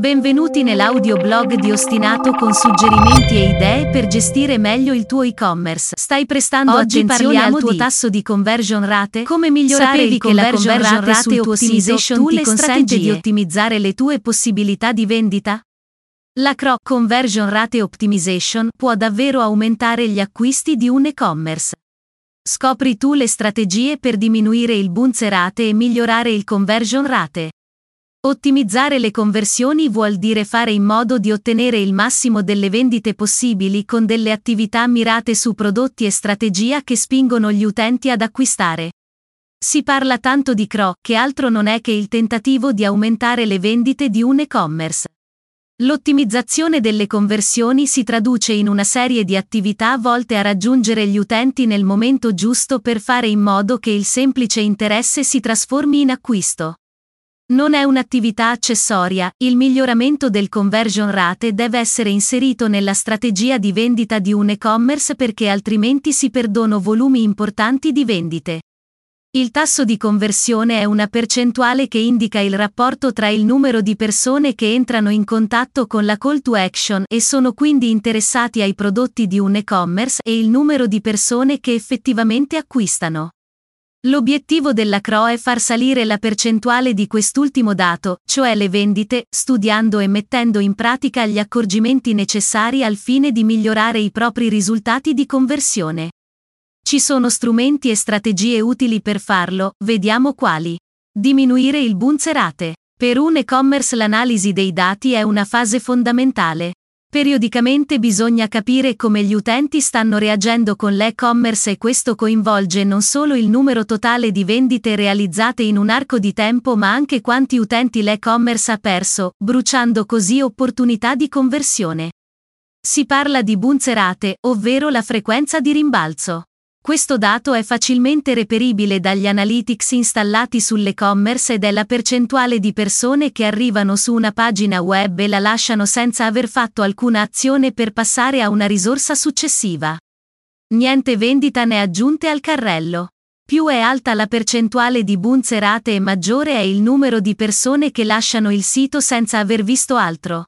Benvenuti nell'audioblog di Ostinato con suggerimenti e idee per gestire meglio il tuo e-commerce. Stai prestando Oggi attenzione al tuo di tasso di conversion rate? Come migliorare Sapevi il che la conversion rate rate sito? optimization Tu ti consente strategie. di ottimizzare le tue possibilità di vendita? La CRO Conversion Rate Optimization può davvero aumentare gli acquisti di un e-commerce. Scopri tu le strategie per diminuire il bounce rate e migliorare il conversion rate. Ottimizzare le conversioni vuol dire fare in modo di ottenere il massimo delle vendite possibili con delle attività mirate su prodotti e strategia che spingono gli utenti ad acquistare. Si parla tanto di CRO che altro non è che il tentativo di aumentare le vendite di un e-commerce. L'ottimizzazione delle conversioni si traduce in una serie di attività volte a raggiungere gli utenti nel momento giusto per fare in modo che il semplice interesse si trasformi in acquisto. Non è un'attività accessoria, il miglioramento del conversion rate deve essere inserito nella strategia di vendita di un e-commerce perché altrimenti si perdono volumi importanti di vendite. Il tasso di conversione è una percentuale che indica il rapporto tra il numero di persone che entrano in contatto con la call to action e sono quindi interessati ai prodotti di un e-commerce e il numero di persone che effettivamente acquistano. L'obiettivo della CRO è far salire la percentuale di quest'ultimo dato, cioè le vendite, studiando e mettendo in pratica gli accorgimenti necessari al fine di migliorare i propri risultati di conversione. Ci sono strumenti e strategie utili per farlo, vediamo quali. Diminuire il bounce rate. Per un e-commerce l'analisi dei dati è una fase fondamentale. Periodicamente bisogna capire come gli utenti stanno reagendo con l'e-commerce e questo coinvolge non solo il numero totale di vendite realizzate in un arco di tempo ma anche quanti utenti l'e-commerce ha perso, bruciando così opportunità di conversione. Si parla di bounce rate, ovvero la frequenza di rimbalzo. Questo dato è facilmente reperibile dagli analytics installati sull'e-commerce ed è la percentuale di persone che arrivano su una pagina web e la lasciano senza aver fatto alcuna azione per passare a una risorsa successiva. Niente vendita né aggiunte al carrello. Più è alta la percentuale di bounce rate e maggiore è il numero di persone che lasciano il sito senza aver visto altro.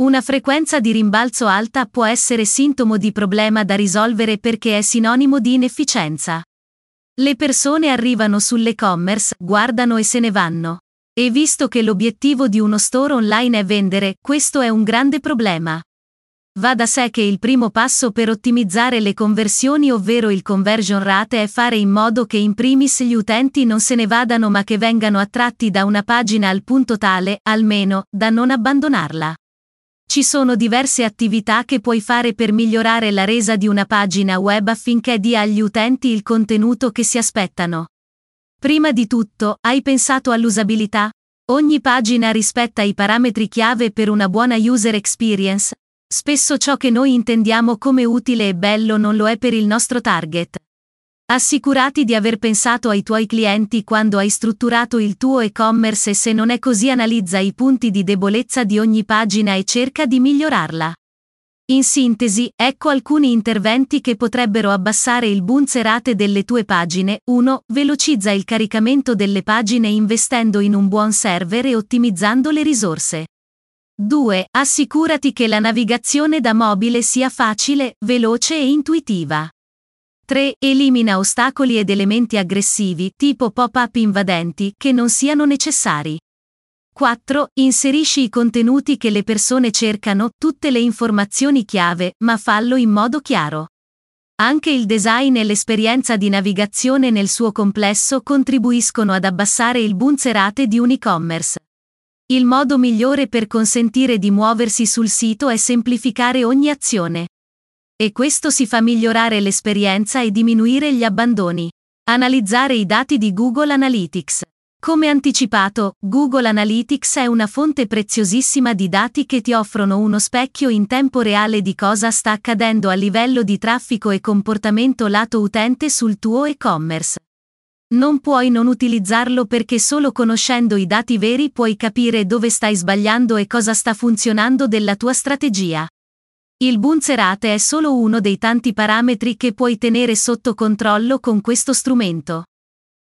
Una frequenza di rimbalzo alta può essere sintomo di problema da risolvere perché è sinonimo di inefficienza. Le persone arrivano sull'e-commerce, guardano e se ne vanno. E visto che l'obiettivo di uno store online è vendere, questo è un grande problema. Va da sé che il primo passo per ottimizzare le conversioni ovvero il conversion rate è fare in modo che in primis gli utenti non se ne vadano ma che vengano attratti da una pagina al punto tale, almeno, da non abbandonarla. Ci sono diverse attività che puoi fare per migliorare la resa di una pagina web affinché dia agli utenti il contenuto che si aspettano. Prima di tutto, hai pensato all'usabilità? Ogni pagina rispetta i parametri chiave per una buona user experience? Spesso ciò che noi intendiamo come utile e bello non lo è per il nostro target. Assicurati di aver pensato ai tuoi clienti quando hai strutturato il tuo e-commerce e se non è così analizza i punti di debolezza di ogni pagina e cerca di migliorarla. In sintesi, ecco alcuni interventi che potrebbero abbassare il bounce rate delle tue pagine. 1. Velocizza il caricamento delle pagine investendo in un buon server e ottimizzando le risorse. 2. Assicurati che la navigazione da mobile sia facile, veloce e intuitiva. 3. Elimina ostacoli ed elementi aggressivi, tipo pop-up invadenti, che non siano necessari. 4. Inserisci i contenuti che le persone cercano, tutte le informazioni chiave, ma fallo in modo chiaro. Anche il design e l'esperienza di navigazione nel suo complesso contribuiscono ad abbassare il bounce rate di un e-commerce. Il modo migliore per consentire di muoversi sul sito è semplificare ogni azione. E questo si fa migliorare l'esperienza e diminuire gli abbandoni. Analizzare i dati di Google Analytics. Come anticipato, Google Analytics è una fonte preziosissima di dati che ti offrono uno specchio in tempo reale di cosa sta accadendo a livello di traffico e comportamento lato utente sul tuo e-commerce. Non puoi non utilizzarlo perché solo conoscendo i dati veri puoi capire dove stai sbagliando e cosa sta funzionando della tua strategia. Il bounce rate è solo uno dei tanti parametri che puoi tenere sotto controllo con questo strumento.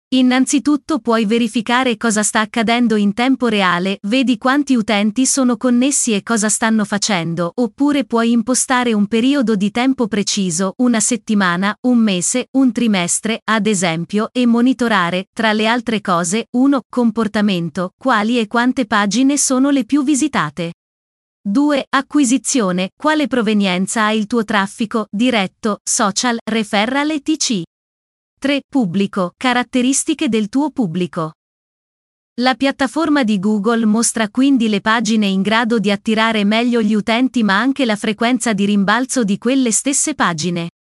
Innanzitutto puoi verificare cosa sta accadendo in tempo reale, vedi quanti utenti sono connessi e cosa stanno facendo, oppure puoi impostare un periodo di tempo preciso, una settimana, un mese, un trimestre, ad esempio, e monitorare, tra le altre cose, 1. Comportamento, quali e quante pagine sono le più visitate. 2. Acquisizione, quale provenienza ha il tuo traffico, diretto, social, referral e TC. 3. Pubblico. Caratteristiche del tuo pubblico. La piattaforma di Google mostra quindi le pagine in grado di attirare meglio gli utenti ma anche la frequenza di rimbalzo di quelle stesse pagine.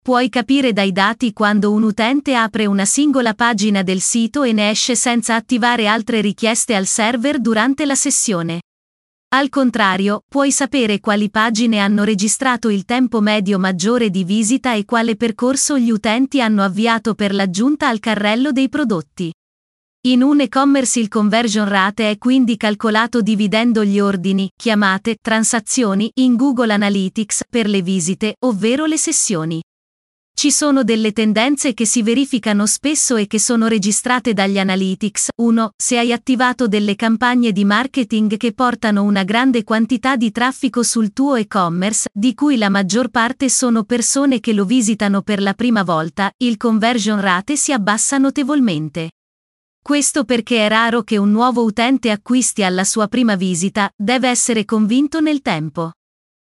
Puoi capire dai dati quando un utente apre una singola pagina del sito e ne esce senza attivare altre richieste al server durante la sessione. Al contrario, puoi sapere quali pagine hanno registrato il tempo medio maggiore di visita e quale percorso gli utenti hanno avviato per l'aggiunta al carrello dei prodotti. In un e-commerce il conversion rate è quindi calcolato dividendo gli ordini, chiamate, transazioni in Google Analytics per le visite, ovvero le sessioni. Ci sono delle tendenze che si verificano spesso e che sono registrate dagli analytics. 1. Se hai attivato delle campagne di marketing che portano una grande quantità di traffico sul tuo e-commerce, di cui la maggior parte sono persone che lo visitano per la prima volta, il conversion rate si abbassa notevolmente. Questo perché è raro che un nuovo utente acquisti alla sua prima visita, deve essere convinto nel tempo.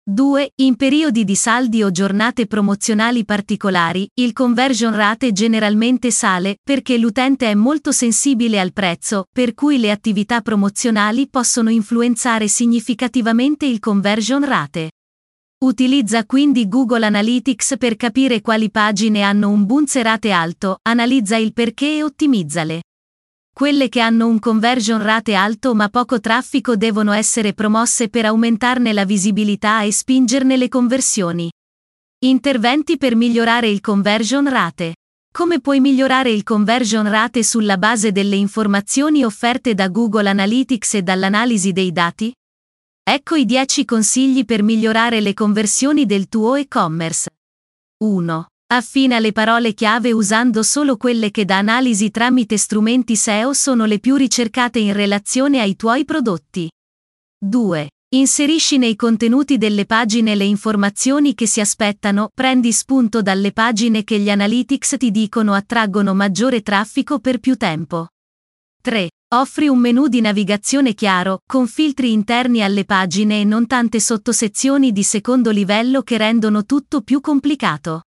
2. In periodi di saldi o giornate promozionali particolari, il conversion rate generalmente sale perché l'utente è molto sensibile al prezzo, per cui le attività promozionali possono influenzare significativamente il conversion rate. Utilizza quindi Google Analytics per capire quali pagine hanno un bounce rate alto, analizza il perché e ottimizzale. Quelle che hanno un conversion rate alto ma poco traffico devono essere promosse per aumentarne la visibilità e spingerne le conversioni. Interventi per migliorare il conversion rate. Come puoi migliorare il conversion rate sulla base delle informazioni offerte da Google Analytics e dall'analisi dei dati? Ecco i 10 consigli per migliorare le conversioni del tuo e-commerce. 1. Affina le parole chiave usando solo quelle che da analisi tramite strumenti SEO sono le più ricercate in relazione ai tuoi prodotti. 2. Inserisci nei contenuti delle pagine le informazioni che si aspettano, prendi spunto dalle pagine che gli analytics ti dicono attraggono maggiore traffico per più tempo. 3. Offri un menu di navigazione chiaro, con filtri interni alle pagine e non tante sottosezioni di secondo livello che rendono tutto più complicato.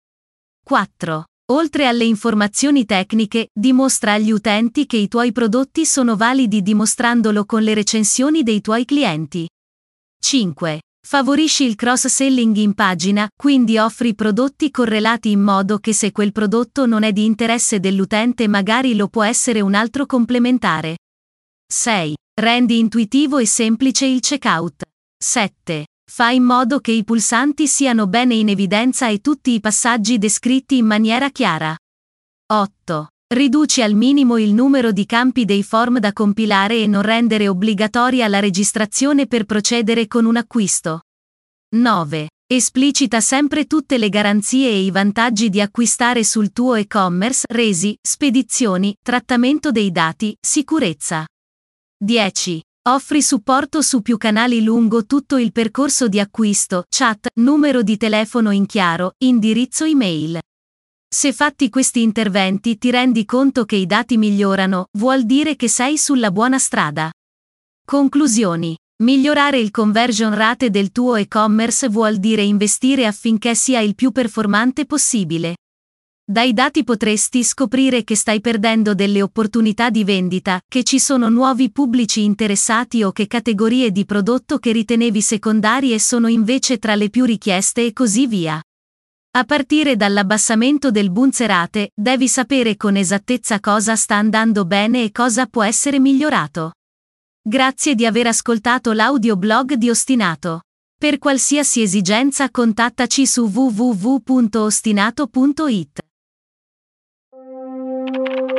4. Oltre alle informazioni tecniche, dimostra agli utenti che i tuoi prodotti sono validi dimostrandolo con le recensioni dei tuoi clienti. 5. Favorisci il cross-selling in pagina, quindi offri prodotti correlati in modo che se quel prodotto non è di interesse dell'utente magari lo può essere un altro complementare. 6. Rendi intuitivo e semplice il checkout. 7. Fa in modo che i pulsanti siano bene in evidenza e tutti i passaggi descritti in maniera chiara. 8. Riduci al minimo il numero di campi dei form da compilare e non rendere obbligatoria la registrazione per procedere con un acquisto. 9. Esplicita sempre tutte le garanzie e i vantaggi di acquistare sul tuo e-commerce, resi, spedizioni, trattamento dei dati, sicurezza. 10. Offri supporto su più canali lungo tutto il percorso di acquisto, chat, numero di telefono in chiaro, indirizzo email. Se fatti questi interventi ti rendi conto che i dati migliorano, vuol dire che sei sulla buona strada. Conclusioni. Migliorare il conversion rate del tuo e-commerce vuol dire investire affinché sia il più performante possibile. Dai dati potresti scoprire che stai perdendo delle opportunità di vendita, che ci sono nuovi pubblici interessati o che categorie di prodotto che ritenevi secondarie sono invece tra le più richieste e così via. A partire dall'abbassamento del bunzerate, devi sapere con esattezza cosa sta andando bene e cosa può essere migliorato. Grazie di aver ascoltato l'audioblog di Ostinato. Per qualsiasi esigenza contattaci su www.ostinato.it. you.